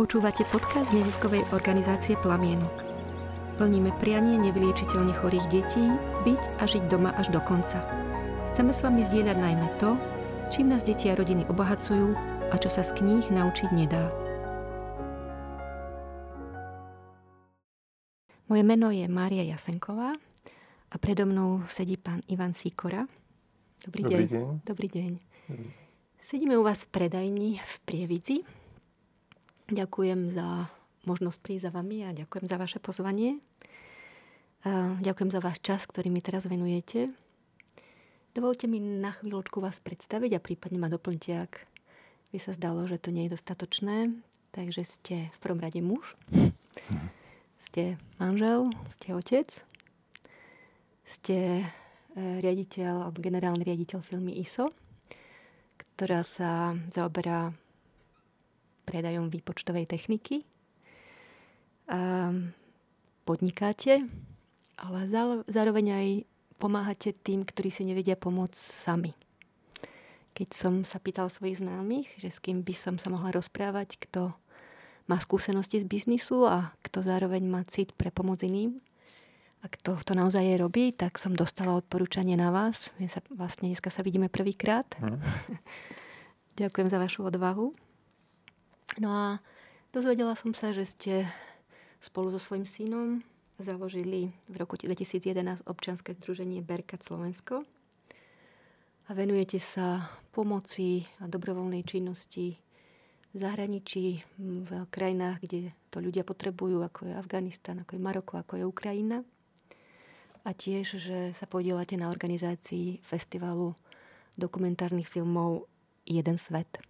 Počúvate podcast neziskovej organizácie Plamienok. Plníme prianie nevyliečiteľne chorých detí byť a žiť doma až do konca. Chceme s vami zdieľať najmä to, čím nás deti a rodiny obohacujú a čo sa z kníh naučiť nedá. Moje meno je Mária Jasenková a predo mnou sedí pán Ivan Sikora. Dobrý, Dobrý deň. deň. Dobrý deň. Dobrý. Sedíme u vás v predajni v Prievidzi Ďakujem za možnosť prísť za vami a ďakujem za vaše pozvanie. Ďakujem za váš čas, ktorý mi teraz venujete. Dovolte mi na chvíľočku vás predstaviť a prípadne ma doplňte, ak by sa zdalo, že to nie je dostatočné. Takže ste v prvom rade muž, ste manžel, ste otec, ste e, riaditeľ alebo generálny riaditeľ firmy ISO, ktorá sa zaoberá predajom výpočtovej techniky. A podnikáte, ale zároveň aj pomáhate tým, ktorí si nevedia pomôcť sami. Keď som sa pýtal svojich známych, že s kým by som sa mohla rozprávať, kto má skúsenosti z biznisu a kto zároveň má cit pre pomoc iným, a kto to naozaj je robí, tak som dostala odporúčanie na vás. My sa, vlastne dneska sa vidíme prvýkrát. Hmm. Ďakujem za vašu odvahu. No a dozvedela som sa, že ste spolu so svojím synom založili v roku 2011 občianske združenie Berkat Slovensko a venujete sa pomoci a dobrovoľnej činnosti v zahraničí, v krajinách, kde to ľudia potrebujú, ako je Afganistan, ako je Maroko, ako je Ukrajina. A tiež, že sa podielate na organizácii festivalu dokumentárnych filmov Jeden svet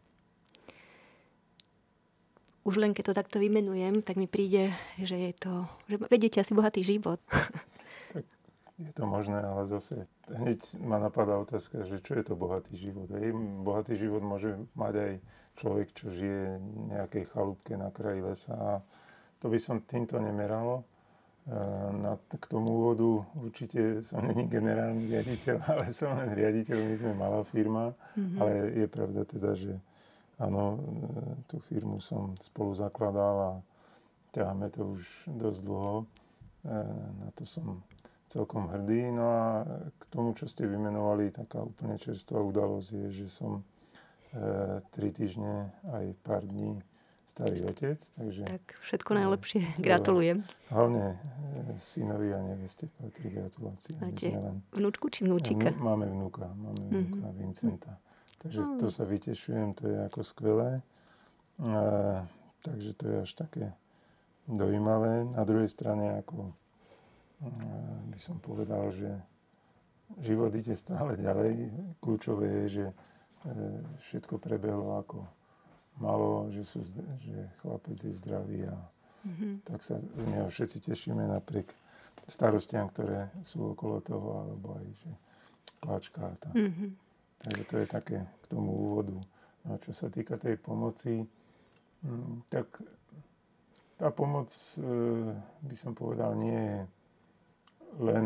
už len keď to takto vymenujem, tak mi príde, že je to, že vedete asi bohatý život. Tak je to možné, ale zase hneď ma napadá otázka, že čo je to bohatý život. Hej, bohatý život môže mať aj človek, čo žije v nejakej chalúbke na kraji lesa a to by som týmto nemeralo. E, na, k tomu úvodu určite som není generálny riaditeľ, ale som len riaditeľ, my sme malá firma, mm-hmm. ale je pravda teda, že Áno, e, tú firmu som spolu zakladal a ťaháme to už dosť dlho. E, na to som celkom hrdý. No a k tomu, čo ste vymenovali, taká úplne čerstvá udalosť je, že som e, tri týždne aj pár dní starý otec. Takže, tak všetko najlepšie. Gratulujem. Hlavne synovi a neveste patrí gratulácie. Máte len... vnúčku či vnúčika? Máme vnúka, máme vnúka mm-hmm. Vincenta. Takže to sa vytešujem, to je ako skvelé. A, takže to je až také dojímavé. Na druhej strane, ako by som povedal, že život ide stále ďalej. Kľúčové je, že e, všetko prebehlo ako malo, že, sú, že chlapec je zdravý a mm-hmm. tak sa z neho všetci tešíme napriek starostiam, ktoré sú okolo toho, alebo aj, že plačka a tak. Mm-hmm. Takže to je také k tomu úvodu. A čo sa týka tej pomoci, mm, tak tá pomoc, e, by som povedal, nie je len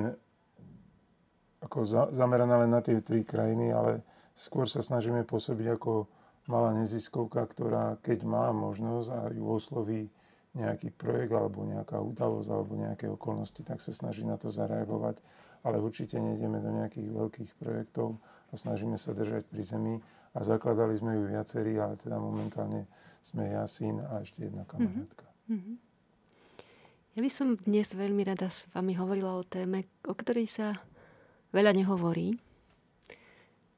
ako zameraná len na tie tri krajiny, ale skôr sa snažíme pôsobiť ako malá neziskovka, ktorá keď má možnosť a ju osloví nejaký projekt alebo nejaká udalosť alebo nejaké okolnosti, tak sa snaží na to zareagovať ale určite nejdeme do nejakých veľkých projektov a snažíme sa držať pri zemi. A zakladali sme ju viacerí, ale teda momentálne sme ja, syn a ešte jedna kamarátka. Mm-hmm. Ja by som dnes veľmi rada s vami hovorila o téme, o ktorej sa veľa nehovorí,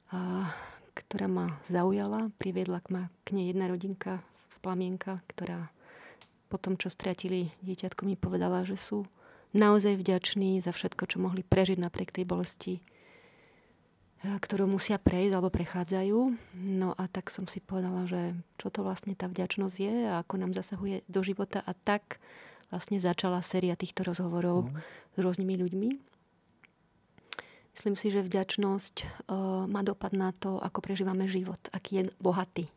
a ktorá ma zaujala. Priviedla k, ma, k nej jedna rodinka z Plamienka, ktorá po tom, čo stratili dieťatko, mi povedala, že sú naozaj vďační za všetko, čo mohli prežiť napriek tej bolesti, eh, ktorú musia prejsť alebo prechádzajú. No a tak som si povedala, že čo to vlastne tá vďačnosť je a ako nám zasahuje do života. A tak vlastne začala séria týchto rozhovorov mm. s rôznymi ľuďmi. Myslím si, že vďačnosť uh, má dopad na to, ako prežívame život, aký je bohatý.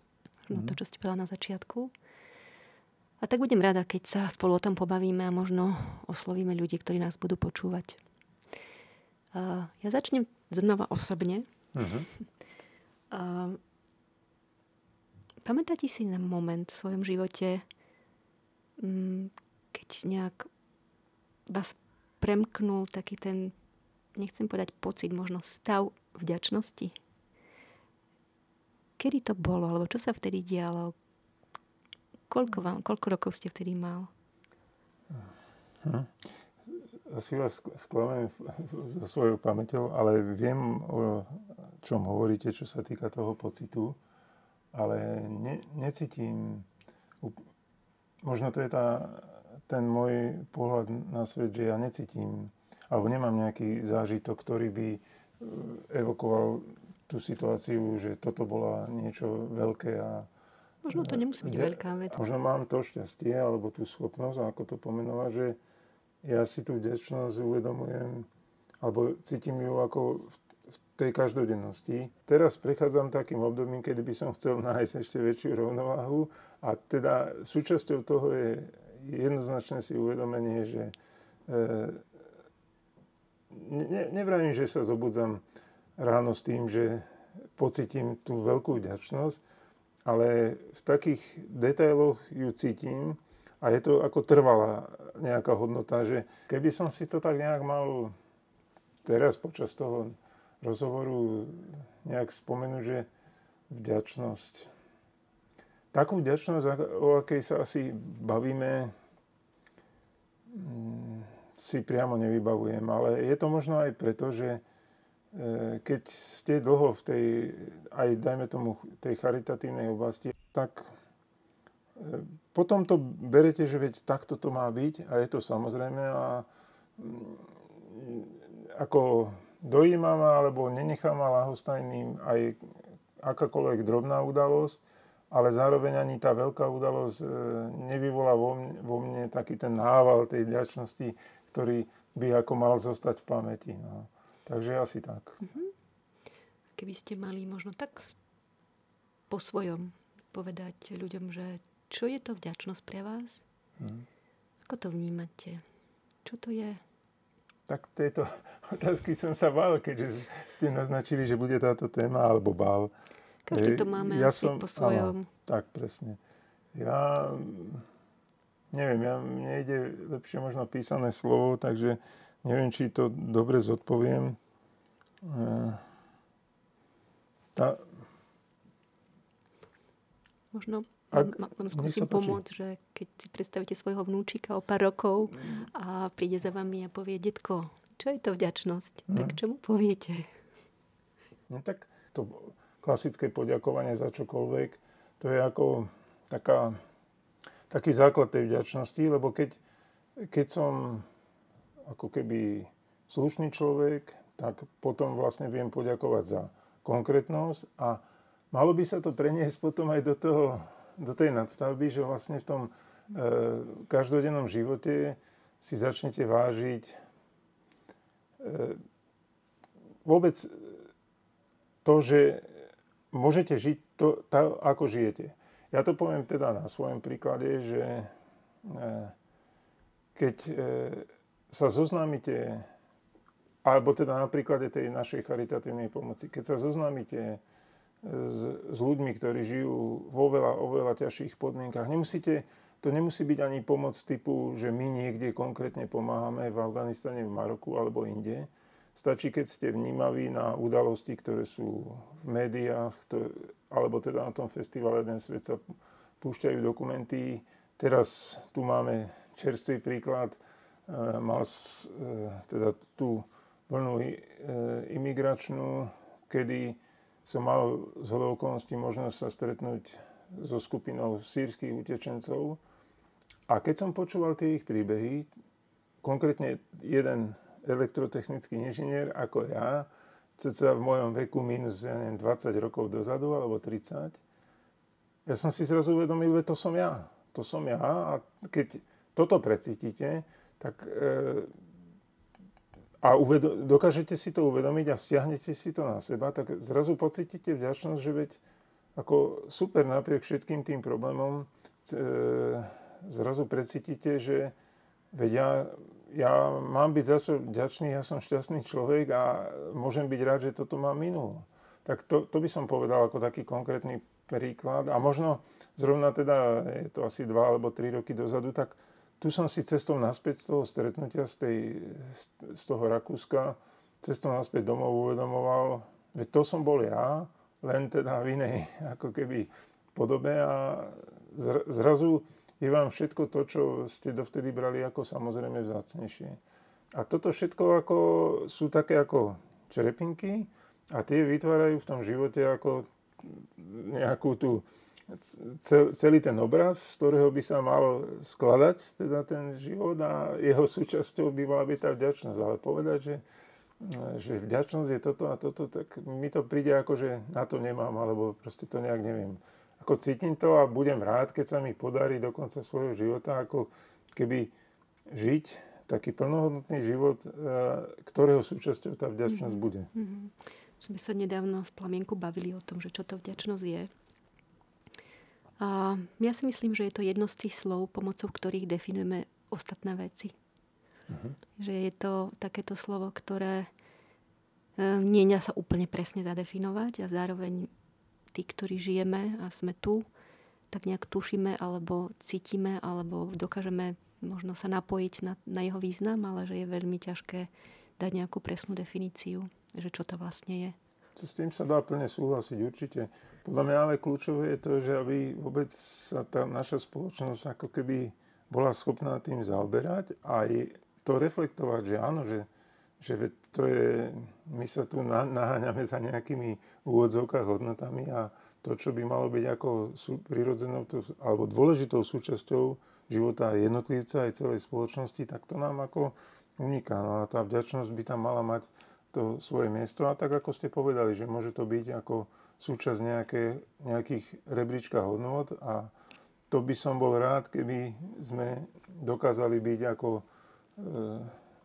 No to, čo ste povedala na začiatku. A tak budem rada, keď sa spolu o tom pobavíme a možno oslovíme ľudí, ktorí nás budú počúvať. Uh, ja začnem znova osobne. Uh-huh. Uh, pamätáte si na moment v svojom živote, mm, keď nejak vás premknul taký ten, nechcem povedať pocit, možno stav vďačnosti? Kedy to bolo, alebo čo sa vtedy dialo? Koľko, vám, koľko rokov ste vtedy mal? Hm. Asi vás sklamem so svojou pamäťou, ale viem, o čom hovoríte, čo sa týka toho pocitu, ale ne, necítim, možno to je tá, ten môj pohľad na svet, že ja necítim, alebo nemám nejaký zážitok, ktorý by e, evokoval tú situáciu, že toto bola niečo veľké a Možno to nemusí byť veľká vec. Možno mám to šťastie alebo tú schopnosť, ako to pomenovať, že ja si tú vďačnosť uvedomujem alebo cítim ju ako v tej každodennosti. Teraz prechádzam takým obdobím, kedy by som chcel nájsť ešte väčšiu rovnováhu a teda súčasťou toho je jednoznačné si uvedomenie, že e, ne, nevravím, že sa zobudzam ráno s tým, že pocitím tú veľkú vďačnosť, ale v takých detailoch ju cítim a je to ako trvalá nejaká hodnota, že keby som si to tak nejak mal teraz počas toho rozhovoru nejak spomenúť, že vďačnosť. Takú vďačnosť, o akej sa asi bavíme, mm, si priamo nevybavujem, ale je to možno aj preto, že keď ste dlho v tej, aj dajme tomu, tej charitatívnej oblasti, tak e, potom to berete, že veď takto to má byť a je to samozrejme a mm, ako dojíma ma alebo nenechá ma lahostajným aj akákoľvek drobná udalosť, ale zároveň ani tá veľká udalosť e, nevyvolá vo mne, vo mne taký ten nával tej vďačnosti, ktorý by ako mal zostať v pamäti. No. Takže asi tak. Uh-huh. Keby ste mali možno tak po svojom povedať ľuďom, že čo je to vďačnosť pre vás? Uh-huh. Ako to vnímate? Čo to je? Tak tejto otázky som sa bál, keďže ste naznačili, že bude táto téma, alebo bál. Každý to máme ja asi som, po svojom. Áno, tak, presne. Ja neviem, ja, mne ide lepšie možno písané slovo, takže neviem, či to dobre zodpoviem. E, tá... Možno ak, vám skúsim pomôcť, že keď si predstavíte svojho vnúčika o pár rokov a príde za vami a povie, detko, čo je to vďačnosť? Hmm. Tak čo mu poviete? No tak to klasické poďakovanie za čokoľvek, to je ako taká, taký základ tej vďačnosti, lebo keď, keď som ako keby slušný človek, tak potom vlastne viem poďakovať za konkrétnosť a malo by sa to preniesť potom aj do, toho, do tej nadstavby, že vlastne v tom e, každodennom živote si začnete vážiť e, vôbec to, že môžete žiť to, to, ako žijete. Ja to poviem teda na svojom príklade, že e, keď e, sa zoznámite, alebo teda na príklade tej našej charitatívnej pomoci, keď sa zoznámite s, s ľuďmi, ktorí žijú vo veľa, oveľa ťažších podmienkach, nemusíte, to nemusí byť ani pomoc typu, že my niekde konkrétne pomáhame v Afganistane, v Maroku alebo inde. Stačí, keď ste vnímaví na udalosti, ktoré sú v médiách, to, alebo teda na tom festivale Jeden svet sa púšťajú dokumenty. Teraz tu máme čerstvý príklad mal eh, teda tú vlnu eh, imigračnú, kedy som mal z okolností možnosť sa stretnúť so skupinou sírskych utečencov. A keď som počúval tie ich príbehy, konkrétne jeden elektrotechnický inžinier ako ja, ceca v mojom veku minus ja neviem, 20 rokov dozadu alebo 30, ja som si zrazu uvedomil, že to som ja. To som ja a keď toto precítite, tak e, a uvedo- dokážete si to uvedomiť a vzťahnete si to na seba, tak zrazu pocítite vďačnosť, že veď ako super napriek všetkým tým problémom e, zrazu precítite, že veď ja, ja mám byť za čo vďačný, ja som šťastný človek a môžem byť rád, že toto mám minulo. Tak to, to by som povedal ako taký konkrétny príklad. A možno zrovna teda, je to asi dva alebo tri roky dozadu, tak tu som si cestou naspäť z toho stretnutia z, tej, z toho Rakúska, cestou naspäť domov uvedomoval, že to som bol ja, len teda v inej ako keby podobe a zrazu je vám všetko to, čo ste dovtedy brali ako samozrejme vzácnejšie. A toto všetko ako, sú také ako čerepinky a tie vytvárajú v tom živote ako nejakú tú celý ten obraz, z ktorého by sa mal skladať teda ten život a jeho súčasťou by mala byť tá vďačnosť. Ale povedať, že, že vďačnosť je toto a toto, tak mi to príde ako, že na to nemám, alebo proste to nejak neviem. Ako cítim to a budem rád, keď sa mi podarí do konca svojho života, ako keby žiť taký plnohodnotný život, e, ktorého súčasťou tá vďačnosť mm-hmm. bude. Mm-hmm. Sme sa nedávno v Plamienku bavili o tom, že čo to vďačnosť je. A ja si myslím, že je to jedno z tých slov, pomocou ktorých definujeme ostatné veci. Uh-huh. Že je to takéto slovo, ktoré e, nie dá sa úplne presne zadefinovať a zároveň tí, ktorí žijeme a sme tu, tak nejak tušíme alebo cítime alebo dokážeme možno sa napojiť na, na jeho význam, ale že je veľmi ťažké dať nejakú presnú definíciu, že čo to vlastne je. S tým sa dá plne súhlasiť určite. Podľa mňa ale kľúčové je to, že aby vôbec sa tá naša spoločnosť ako keby bola schopná tým zaoberať a aj to reflektovať, že áno, že, že to je, my sa tu naháňame za nejakými úvodzovkách hodnotami a to, čo by malo byť ako prirodzenou alebo dôležitou súčasťou života jednotlivca aj celej spoločnosti, tak to nám ako uniká. No a tá vďačnosť by tam mala mať to svoje miesto. A tak ako ste povedali, že môže to byť ako súčasť nejaké, nejakých rebríčka hodnot a to by som bol rád, keby sme dokázali byť ako e,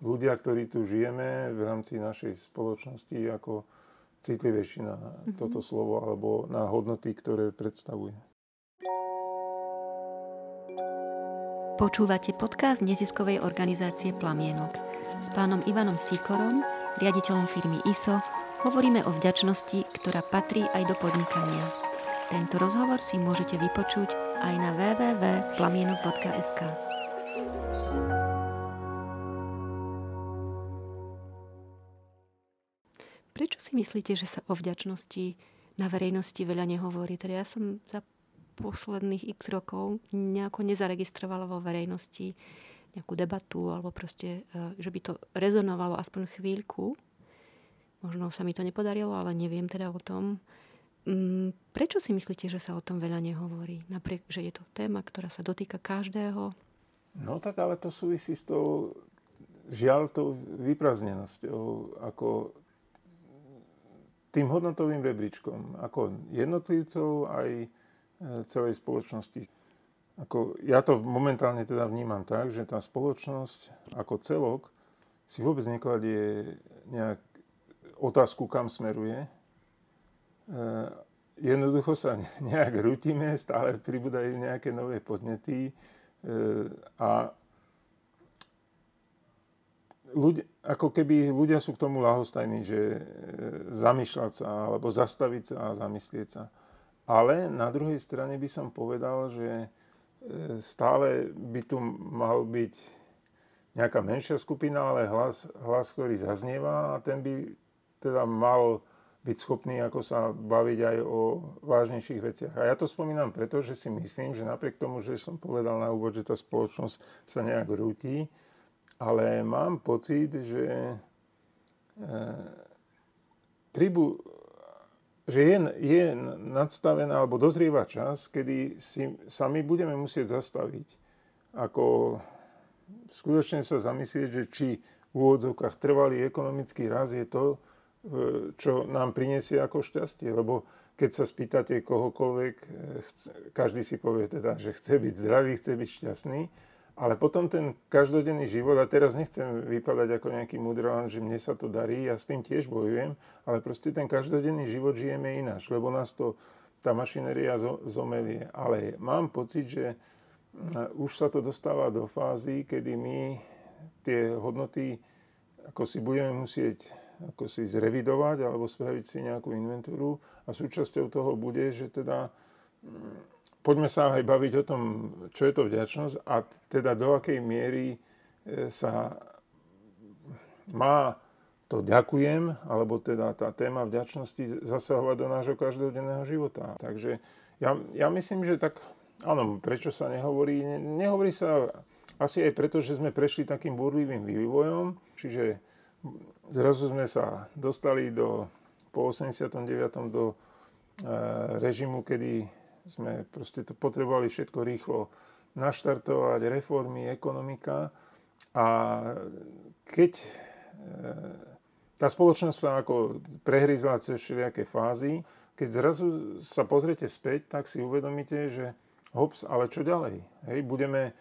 ľudia, ktorí tu žijeme v rámci našej spoločnosti, ako citlivejší na mm-hmm. toto slovo alebo na hodnoty, ktoré predstavuje. Počúvate podcast neziskovej organizácie Plamienok. S pánom Ivanom Sikorom riaditeľom firmy ISO, hovoríme o vďačnosti, ktorá patrí aj do podnikania. Tento rozhovor si môžete vypočuť aj na www.plamienok.sk. Prečo si myslíte, že sa o vďačnosti na verejnosti veľa nehovorí? Teda ja som za posledných x rokov nejako nezaregistrovala vo verejnosti nejakú debatu alebo proste, e, že by to rezonovalo aspoň chvíľku. Možno sa mi to nepodarilo, ale neviem teda o tom. Mm, prečo si myslíte, že sa o tom veľa nehovorí? Napriek, že je to téma, ktorá sa dotýka každého. No tak ale to súvisí s tou, žiaľ, tou vypraznenosťou, ako tým hodnotovým rebríčkom, ako jednotlivcov aj e, celej spoločnosti. Ako, ja to momentálne teda vnímam tak, že tá spoločnosť ako celok si vôbec nekladie nejak otázku, kam smeruje. E, jednoducho sa nejak rutíme, stále pribúdajú nejaké nové podnety e, a ľudia, ako keby ľudia sú k tomu lahostajní, že e, zamýšľať sa alebo zastaviť sa a zamyslieť sa. Ale na druhej strane by som povedal, že stále by tu mal byť nejaká menšia skupina, ale hlas, hlas, ktorý zaznieva a ten by teda mal byť schopný ako sa baviť aj o vážnejších veciach. A ja to spomínam preto, že si myslím, že napriek tomu, že som povedal na úvod, že tá spoločnosť sa nejak rúti, ale mám pocit, že e, pribu, že je, je nadstavená alebo dozrieva čas, kedy si sami budeme musieť zastaviť. Ako skutočne sa zamyslieť, že či v úvodzovkách trvalý ekonomický raz je to, čo nám prinesie ako šťastie. Lebo keď sa spýtate kohokoľvek, každý si povie teda, že chce byť zdravý, chce byť šťastný, ale potom ten každodenný život, a teraz nechcem vypadať ako nejaký mudrán, že mne sa to darí, ja s tým tiež bojujem, ale proste ten každodenný život žijeme ináč, lebo nás to tá mašinéria zomelie. Ale mám pocit, že už sa to dostáva do fázy, kedy my tie hodnoty ako si budeme musieť ako si zrevidovať alebo spraviť si nejakú inventúru a súčasťou toho bude, že teda poďme sa aj baviť o tom, čo je to vďačnosť a teda do akej miery e, sa má to ďakujem, alebo teda tá téma vďačnosti zasahovať do nášho každodenného života. Takže ja, ja myslím, že tak, áno, prečo sa nehovorí? Nehovorí sa asi aj preto, že sme prešli takým burlivým vývojom, čiže zrazu sme sa dostali do, po 89. do e, režimu, kedy sme proste to potrebovali všetko rýchlo naštartovať, reformy, ekonomika. A keď e, tá spoločnosť sa ako prehryzla cez všelijaké fázy, keď zrazu sa pozriete späť, tak si uvedomíte, že hops, ale čo ďalej? Hej, budeme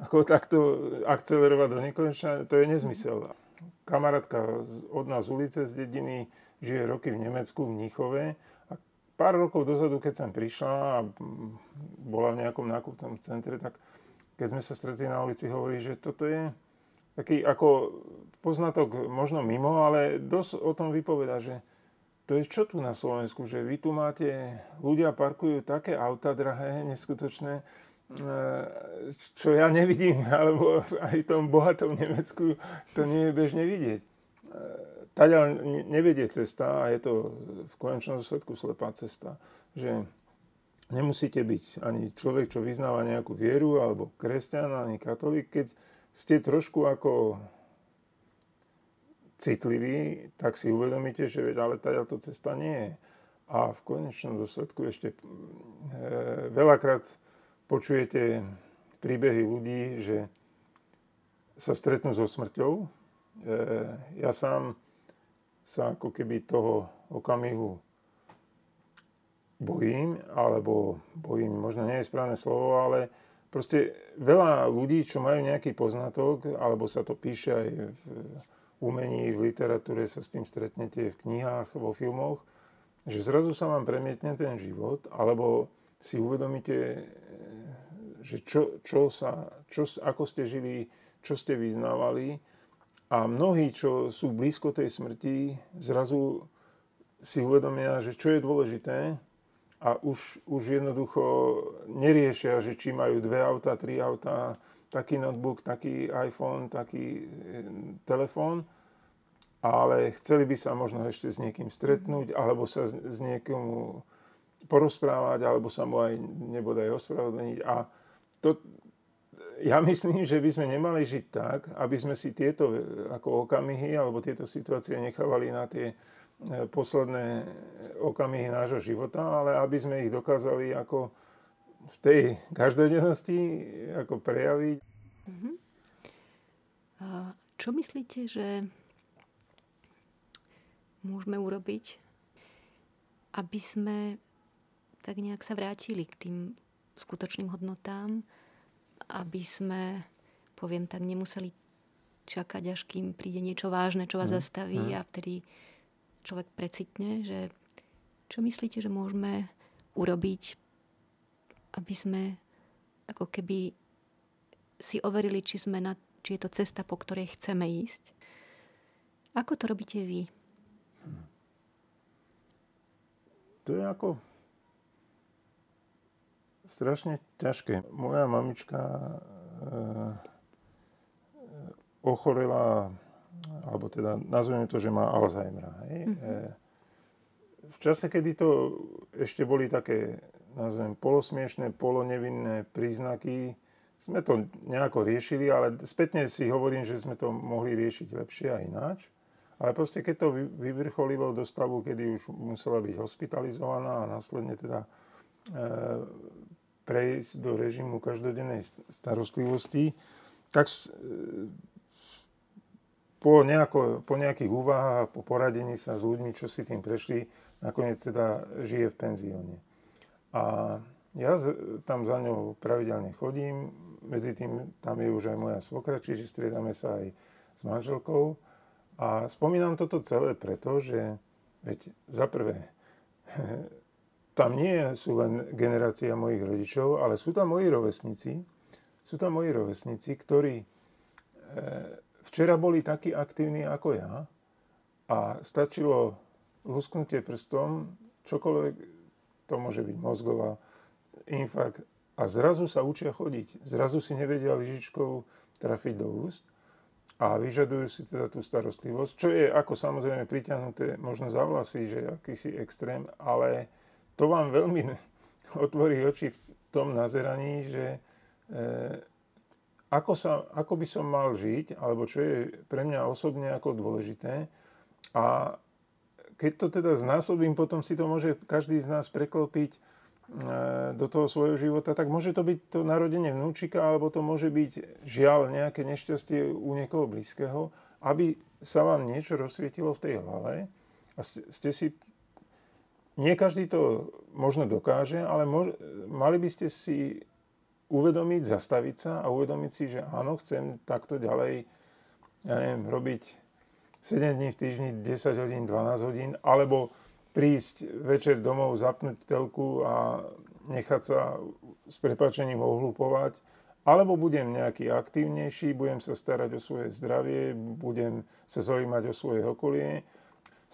ako takto akcelerovať do nekonečna, to je nezmysel. Kamarátka od nás z ulice, z dediny, žije roky v Nemecku, v Níchove pár rokov dozadu, keď som prišla a bola v nejakom nákupnom centre, tak keď sme sa stretli na ulici, hovorí, že toto je taký ako poznatok možno mimo, ale dosť o tom vypoveda, že to je čo tu na Slovensku, že vy tu máte, ľudia parkujú také auta drahé, neskutočné, e, čo ja nevidím, alebo aj v tom bohatom Nemecku to nie je bežne vidieť Taďal nevedie cesta a je to v konečnom dôsledku slepá cesta, že nemusíte byť ani človek, čo vyznáva nejakú vieru, alebo kresťan, ani katolík. Keď ste trošku ako citliví, tak si uvedomíte, že veď, ale to cesta nie je. A v konečnom dôsledku ešte e, veľakrát počujete príbehy ľudí, že sa stretnú so smrťou. E, ja sám sa ako keby toho okamihu bojím, alebo bojím, možno nie je správne slovo, ale proste veľa ľudí, čo majú nejaký poznatok, alebo sa to píše aj v umení, v literatúre sa s tým stretnete v knihách, vo filmoch, že zrazu sa vám premietne ten život, alebo si uvedomíte, že čo, čo sa, čo, ako ste žili, čo ste vyznávali a mnohí, čo sú blízko tej smrti, zrazu si uvedomia, že čo je dôležité a už, už jednoducho neriešia, že či majú dve auta, tri auta, taký notebook, taký iPhone, taký e, telefón, ale chceli by sa možno ešte s niekým stretnúť, alebo sa s niekomu porozprávať, alebo sa mu aj nebodaj ospravedlniť. A to, ja myslím, že by sme nemali žiť tak, aby sme si tieto ako okamihy alebo tieto situácie nechávali na tie e, posledné okamihy nášho života, ale aby sme ich dokázali ako v tej každodennosti ako prejaviť. A čo myslíte, že môžeme urobiť, aby sme tak nejak sa vrátili k tým skutočným hodnotám, aby sme, poviem tak, nemuseli čakať, až kým príde niečo vážne, čo vás mm. zastaví mm. a vtedy človek precitne, že čo myslíte, že môžeme urobiť, aby sme ako keby si overili, či, sme na, či je to cesta, po ktorej chceme ísť. Ako to robíte vy? To je ako strašne ťažké. Moja mamička e, ochorela, alebo teda nazveme to, že má Alzheimera. Hej? Mm-hmm. v čase, kedy to ešte boli také, nazvem, polosmiešné, polonevinné príznaky, sme to nejako riešili, ale spätne si hovorím, že sme to mohli riešiť lepšie a ináč. Ale proste keď to vyvrcholilo do stavu, kedy už musela byť hospitalizovaná a následne teda prejsť do režimu každodennej starostlivosti, tak po, nejako, po nejakých úvahách, po poradení sa s ľuďmi, čo si tým prešli, nakoniec teda žije v penzióne. A ja tam za ňou pravidelne chodím, medzi tým tam je už aj moja svokra, čiže striedame sa aj s manželkou. A spomínam toto celé preto, že veď za prvé tam nie sú len generácia mojich rodičov, ale sú tam moji rovesníci, sú tam moji rovesníci, ktorí e, včera boli takí aktívni ako ja a stačilo lusknutie prstom, čokoľvek, to môže byť mozgová infarkt a zrazu sa učia chodiť. Zrazu si nevedia lyžičkou trafiť do úst a vyžadujú si teda tú starostlivosť, čo je ako samozrejme priťahnuté možno za vlasy, že akýsi extrém, ale to vám veľmi otvorí oči v tom nazeraní, že e, ako, sa, ako by som mal žiť, alebo čo je pre mňa osobne ako dôležité. A keď to teda znásobím, potom si to môže každý z nás preklopiť E, do toho svojho života, tak môže to byť to narodenie vnúčika, alebo to môže byť žiaľ nejaké nešťastie u niekoho blízkeho, aby sa vám niečo rozsvietilo v tej hlave a ste si... Nie každý to možno dokáže, ale mož, mali by ste si uvedomiť, zastaviť sa a uvedomiť si, že áno, chcem takto ďalej ja neviem, robiť 7 dní v týždni, 10 hodín, 12 hodín, alebo prísť večer domov, zapnúť telku a nechať sa s prepačením ohlupovať, alebo budem nejaký aktívnejší, budem sa starať o svoje zdravie, budem sa zaujímať o svoje okolie.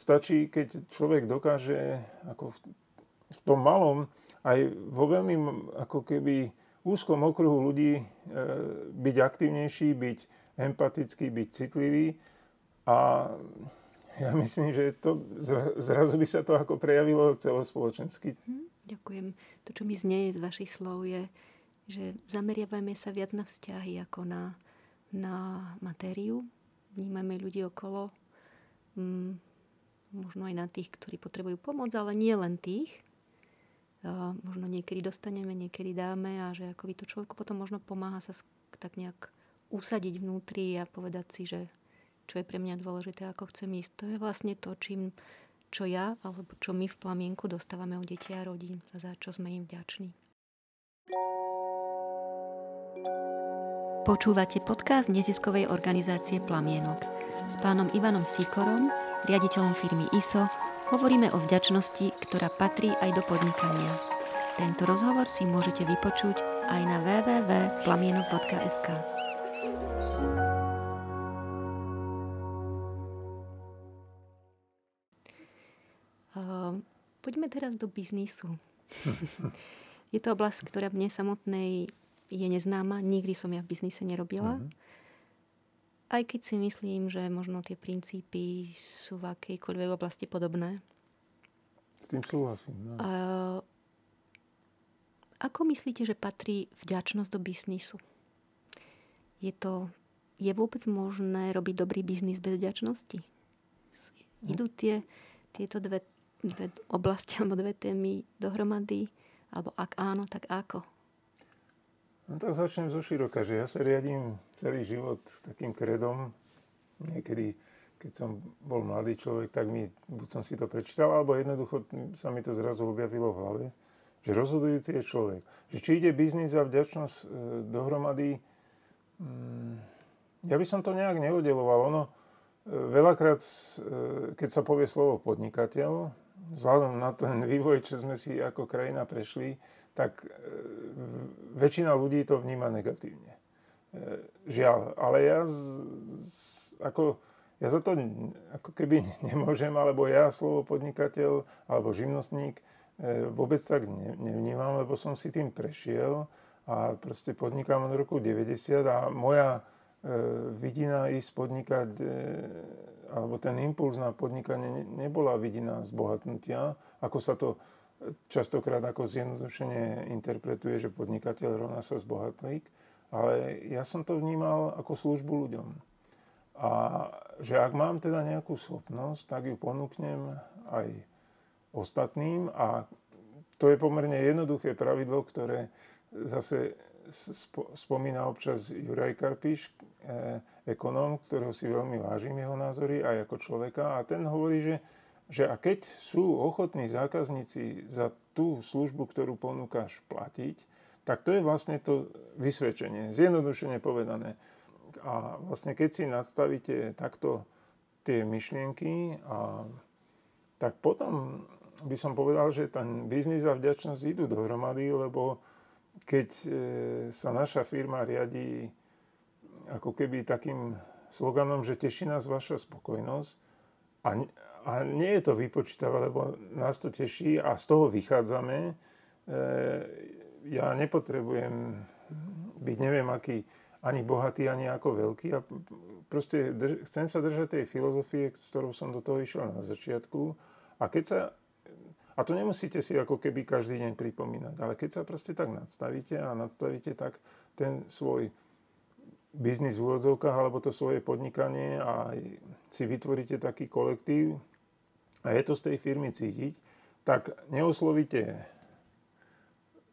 Stačí, keď človek dokáže ako v, v tom malom, aj vo veľmi ako keby úzkom okruhu ľudí e, byť aktívnejší, byť empatický, byť citlivý a ja myslím, že to, zrazu by sa to ako prejavilo celospoločensky. Hm, ďakujem. To, čo mi znie z vašich slov, je, že zameriavame sa viac na vzťahy ako na, na matériu. Vnímame ľudí okolo, hm, možno aj na tých, ktorí potrebujú pomoc, ale nie len tých. Možno niekedy dostaneme, niekedy dáme a že ako by to človeku potom možno pomáha sa tak nejak usadiť vnútri a povedať si, že čo je pre mňa dôležité, ako chcem ísť. To je vlastne to, čím, čo ja alebo čo my v plamienku dostávame od detí a rodín a za čo sme im vďační. Počúvate podcast neziskovej organizácie Plamienok. S pánom Ivanom Sikorom, riaditeľom firmy ISO, hovoríme o vďačnosti, ktorá patrí aj do podnikania. Tento rozhovor si môžete vypočuť aj na www.plamienok.sk. Poďme teraz do biznisu. je to oblasť, ktorá mne samotnej je neznáma. Nikdy som ja v biznise nerobila. Uh-huh. Aj keď si myslím, že možno tie princípy sú v akejkoľvek oblasti podobné. S tým súhlasím. No. A, ako myslíte, že patrí vďačnosť do biznisu? Je to je vôbec možné robiť dobrý biznis bez vďačnosti? Idú tie, tieto dve dve oblasti alebo dve témy dohromady? Alebo ak áno, tak ako? No tak začnem zo široka, že ja sa riadím celý život takým kredom. Niekedy, keď som bol mladý človek, tak mi, buď som si to prečítal, alebo jednoducho sa mi to zrazu objavilo v hlave, že rozhodujúci je človek. Že či ide biznis a vďačnosť e, dohromady, mm, ja by som to nejak neoddeloval. Ono, e, veľakrát, e, keď sa povie slovo podnikateľ, vzhľadom na ten vývoj, čo sme si ako krajina prešli, tak e, väčšina ľudí to vníma negatívne. E, žiaľ. Ale ja, ako, ja za to ako keby nemôžem, alebo ja slovo podnikateľ alebo živnostník e, vôbec tak ne, nevnímam, lebo som si tým prešiel a proste podnikám od roku 90 a moja vidina ísť podnikať alebo ten impuls na podnikanie nebola vidina zbohatnutia, ako sa to častokrát ako zjednodušene interpretuje, že podnikateľ rovná sa zbohatlík, ale ja som to vnímal ako službu ľuďom. A že ak mám teda nejakú schopnosť, tak ju ponúknem aj ostatným a to je pomerne jednoduché pravidlo, ktoré zase spomína občas Juraj Karpiš, eh, ekonóm, ktorého si veľmi vážim jeho názory aj ako človeka a ten hovorí, že, že a keď sú ochotní zákazníci za tú službu, ktorú ponúkaš platiť, tak to je vlastne to vysvedčenie, zjednodušene povedané. A vlastne keď si nadstavíte takto tie myšlienky, a, tak potom by som povedal, že ten biznis a vďačnosť idú dohromady, lebo keď e, sa naša firma riadi ako keby takým sloganom, že teší nás vaša spokojnosť a, a nie je to vypočítavé, lebo nás to teší a z toho vychádzame, e, ja nepotrebujem byť neviem aký ani bohatý, ani ako veľký. A proste drž- chcem sa držať tej filozofie, s ktorou som do toho išiel na začiatku. A keď sa, a to nemusíte si ako keby každý deň pripomínať, ale keď sa proste tak nadstavíte a nadstavíte tak ten svoj biznis v úvodzovkách alebo to svoje podnikanie a si vytvoríte taký kolektív a je to z tej firmy cítiť, tak neoslovíte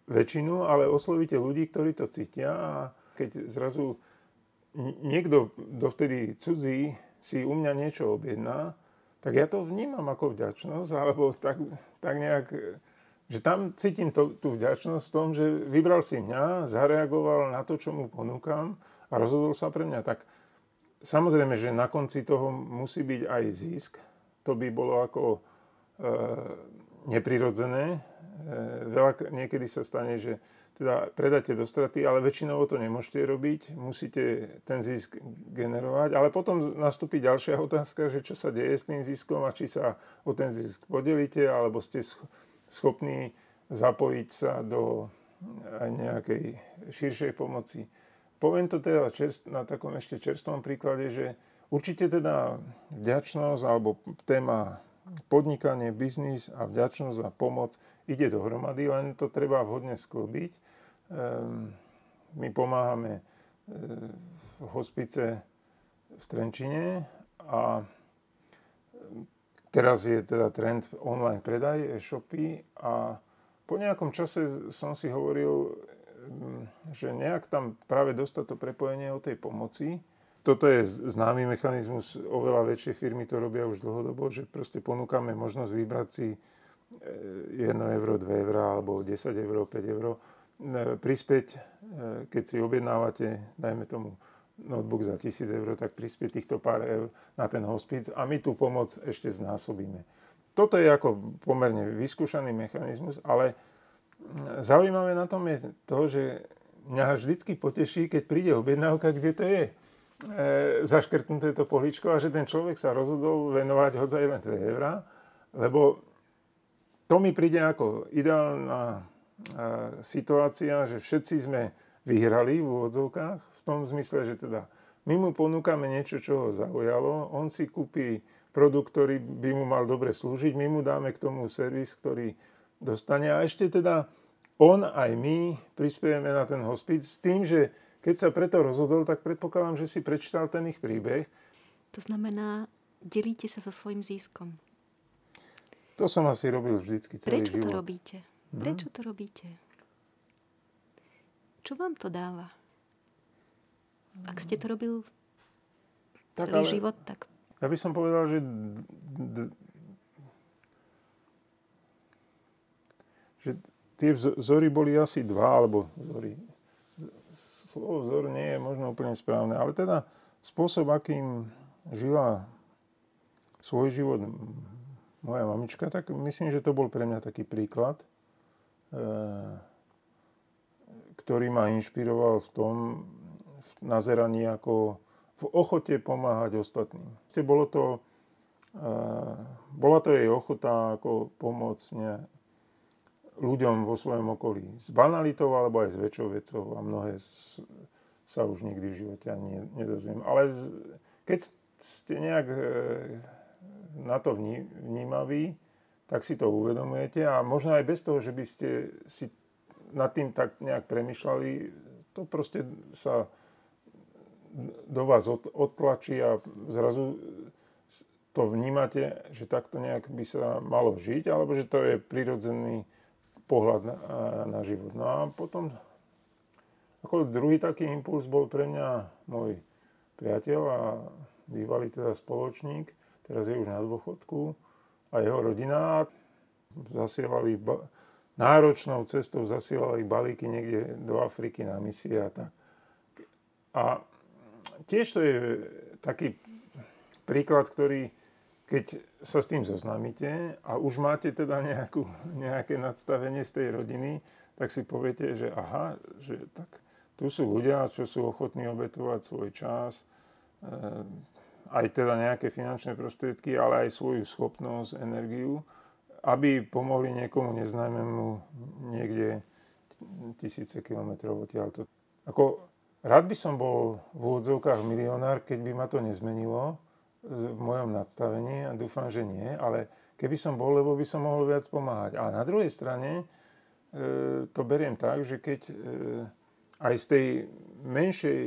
väčšinu, ale oslovíte ľudí, ktorí to cítia a keď zrazu niekto dovtedy cudzí si u mňa niečo objedná, tak ja to vnímam ako vďačnosť, alebo tak, tak nejak, že tam cítim to, tú vďačnosť v tom, že vybral si mňa, zareagoval na to, čo mu ponúkam a rozhodol sa pre mňa. Tak samozrejme, že na konci toho musí byť aj zisk. To by bolo ako e, neprirodzené. E, veľa, niekedy sa stane, že teda predáte do straty, ale väčšinou to nemôžete robiť, musíte ten zisk generovať, ale potom nastúpi ďalšia otázka, že čo sa deje s tým ziskom a či sa o ten zisk podelíte, alebo ste schopní zapojiť sa do aj nejakej širšej pomoci. Poviem to teda čerst, na takom ešte čerstvom príklade, že určite teda vďačnosť alebo téma podnikanie, biznis a vďačnosť a pomoc ide dohromady, len to treba vhodne sklbiť. Ehm, my pomáhame e, v hospice v Trenčine a teraz je teda trend online predaj, e-shopy a po nejakom čase som si hovoril, ehm, že nejak tam práve dostať to prepojenie o tej pomoci, toto je známy mechanizmus, oveľa väčšie firmy to robia už dlhodobo, že proste ponúkame možnosť vybrať si 1 e, euro, 2 euro alebo 10 euro, 5 euro, e, prispieť, e, keď si objednávate, dajme tomu notebook za 1000 eur, tak prispieť týchto pár eur na ten hospic a my tú pomoc ešte znásobíme. Toto je ako pomerne vyskúšaný mechanizmus, ale zaujímavé na tom je to, že mňa vždycky poteší, keď príde objednávka, kde to je zaškrtnuté to poličko a že ten človek sa rozhodol venovať hodzaj len 2 eurá, lebo to mi príde ako ideálna e, situácia, že všetci sme vyhrali v úvodzovkách, v tom zmysle, že teda my mu ponúkame niečo, čo ho zaujalo, on si kúpi produkt, ktorý by mu mal dobre slúžiť, my mu dáme k tomu servis, ktorý dostane. A ešte teda on aj my prispiejeme na ten hospic s tým, že keď sa preto rozhodol, tak predpokladám, že si prečítal ten ich príbeh. To znamená, delíte sa so svojím ziskom. To som asi robil vždycky celý Prečo život. to robíte? Hm? Prečo to robíte? Čo vám to dáva? Ak ste to robil tak, celý ale, život, tak... Ja by som povedal, že d- d- že tie vzory boli asi dva, alebo vzory, slovo vzor nie je možno úplne správne, ale teda spôsob, akým žila svoj život moja mamička, tak myslím, že to bol pre mňa taký príklad, e, ktorý ma inšpiroval v tom v nazeraní ako v ochote pomáhať ostatným. Bolo to, e, bola to jej ochota ako pomôcť ľuďom vo svojom okolí. S banalitou alebo aj s väčšou vecou. A mnohé sa už nikdy v živote ani nedozviem. Ale keď ste nejak e, na to vnímaví, tak si to uvedomujete. A možno aj bez toho, že by ste si nad tým tak nejak premyšľali, to proste sa do vás odtlačí a zrazu to vnímate, že takto nejak by sa malo žiť, alebo že to je prirodzený pohľad na, na život. No a potom, ako druhý taký impuls bol pre mňa môj priateľ a bývalý teda spoločník, teraz je už na dôchodku, a jeho rodina zasielali ba- náročnou cestou zasielali balíky niekde do Afriky na misie a tak. A tiež to je taký príklad, ktorý keď sa s tým zoznámite a už máte teda nejakú, nejaké nadstavenie z tej rodiny, tak si poviete, že aha, že tak tu sú ľudia, čo sú ochotní obetovať svoj čas, eh, aj teda nejaké finančné prostriedky, ale aj svoju schopnosť, energiu, aby pomohli niekomu neznámemu niekde tisíce kilometrov odtiaľto. Ako, rád by som bol v úvodzovkách milionár, keď by ma to nezmenilo v mojom nadstavení a dúfam, že nie, ale keby som bol, lebo by som mohol viac pomáhať. A na druhej strane e, to beriem tak, že keď e, aj z tej menšej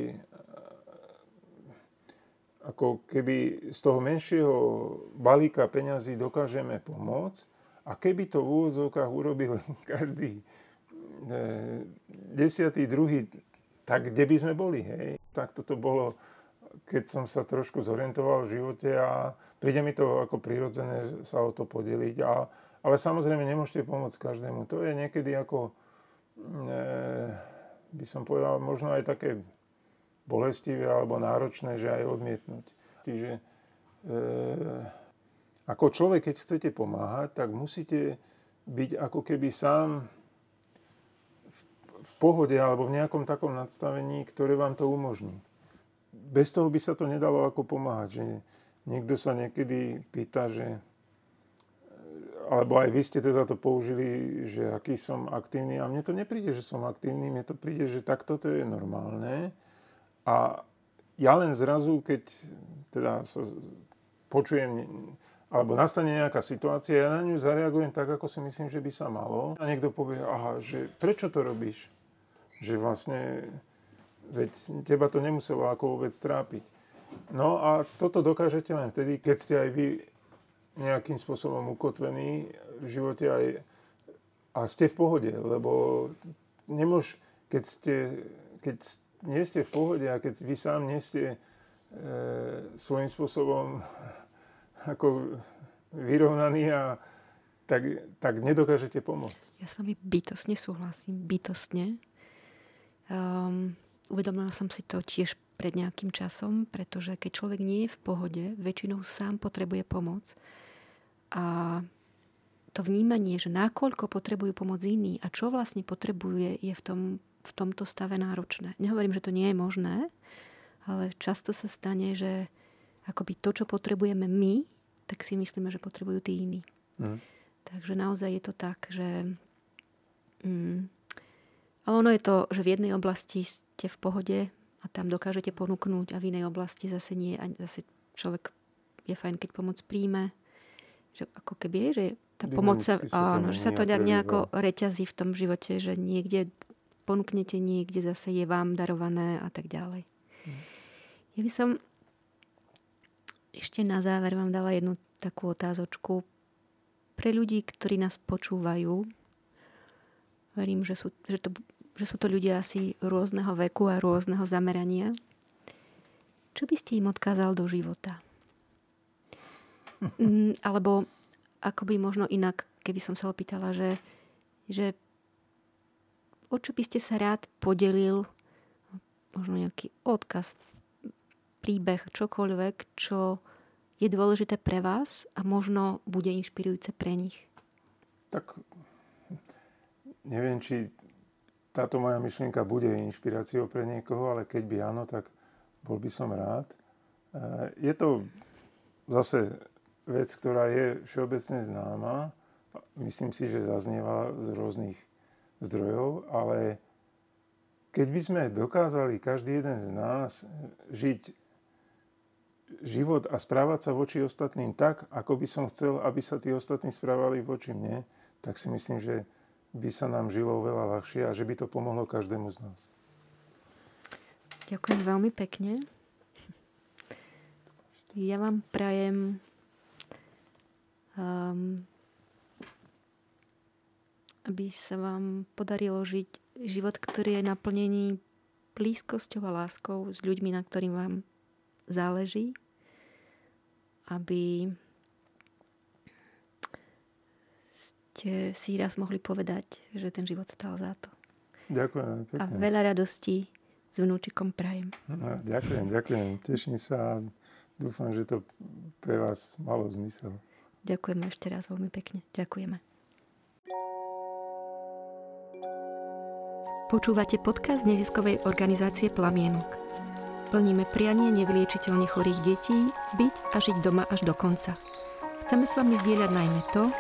ako keby z toho menšieho balíka peňazí dokážeme pomôcť a keby to v úvodzovkách urobil každý e, desiatý, druhý, tak kde by sme boli, hej? Tak toto bolo, keď som sa trošku zorientoval v živote a príde mi to ako prirodzené sa o to podeliť. A, ale samozrejme nemôžete pomôcť každému. To je niekedy ako, e, by som povedal, možno aj také bolestivé alebo náročné, že aj odmietnúť. Čiže e, ako človek, keď chcete pomáhať, tak musíte byť ako keby sám v, v pohode alebo v nejakom takom nadstavení, ktoré vám to umožní. Bez toho by sa to nedalo ako pomáhať. Že niekto sa niekedy pýta, že alebo aj vy ste teda to použili, že aký som aktívny a mne to nepríde, že som aktívny, mne to príde, že takto to je normálne a ja len zrazu, keď teda sa počujem, alebo nastane nejaká situácia, ja na ňu zareagujem tak, ako si myslím, že by sa malo. A niekto povie, aha, že prečo to robíš? Že vlastne, veď teba to nemuselo ako vôbec trápiť. No a toto dokážete len vtedy, keď ste aj vy nejakým spôsobom ukotvení v živote aj, a ste v pohode, lebo nemôž, keď ste, keď nie ste v pohode a keď vy sám nie ste e, svojím spôsobom ako vyrovnaný a tak, tak nedokážete pomôcť. Ja s vami bytostne súhlasím, bytostne. Um, uvedomila som si to tiež pred nejakým časom, pretože keď človek nie je v pohode, väčšinou sám potrebuje pomoc. A to vnímanie, že nakoľko potrebujú pomoc iní a čo vlastne potrebuje, je v tom v tomto stave náročné. Nehovorím, že to nie je možné, ale často sa stane, že akoby to, čo potrebujeme my, tak si myslíme, že potrebujú tí iní. Mm. Takže naozaj je to tak, že... Mm, ale ono je to, že v jednej oblasti ste v pohode a tam dokážete ponúknuť a v inej oblasti zase nie. A zase človek je fajn, keď pomoc príjme. Že ako keby je, že tá pomoc sa, áno, že sa to nejako reťazí v tom živote, že niekde ponúknete niekde, zase je vám darované a tak ďalej. Mm. Ja by som ešte na záver vám dala jednu takú otázočku. Pre ľudí, ktorí nás počúvajú, verím, že sú, že, to, že sú to ľudia asi rôzneho veku a rôzneho zamerania. Čo by ste im odkázal do života? Mm, alebo ako by možno inak, keby som sa opýtala, že, že o čo by ste sa rád podelil, možno nejaký odkaz, príbeh, čokoľvek, čo je dôležité pre vás a možno bude inšpirujúce pre nich? Tak neviem, či táto moja myšlienka bude inšpiráciou pre niekoho, ale keď by áno, tak bol by som rád. E, je to zase vec, ktorá je všeobecne známa. Myslím si, že zaznieva z rôznych zdrojov, ale keď by sme dokázali každý jeden z nás žiť život a správať sa voči ostatným tak, ako by som chcel, aby sa tí ostatní správali voči mne, tak si myslím, že by sa nám žilo veľa ľahšie a že by to pomohlo každému z nás. Ďakujem veľmi pekne. Ja vám prajem um, aby sa vám podarilo žiť život, ktorý je naplnený blízkosťou a láskou s ľuďmi, na ktorým vám záleží. Aby ste si raz mohli povedať, že ten život stal za to. Ďakujem. Pekne. A veľa radostí s vnúčikom prajem. No, ďakujem, ďakujem. Teším sa a dúfam, že to pre vás malo zmysel. Ďakujeme ešte raz veľmi pekne. Ďakujeme. Počúvate podcast neziskovej organizácie Plamienok. Plníme prianie nevyliečiteľne chorých detí, byť a žiť doma až do konca. Chceme s vami zdieľať najmä to,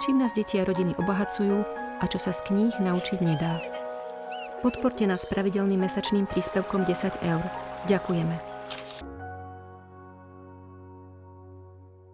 čím nás deti a rodiny obohacujú a čo sa z kníh naučiť nedá. Podporte nás pravidelným mesačným príspevkom 10 eur. Ďakujeme.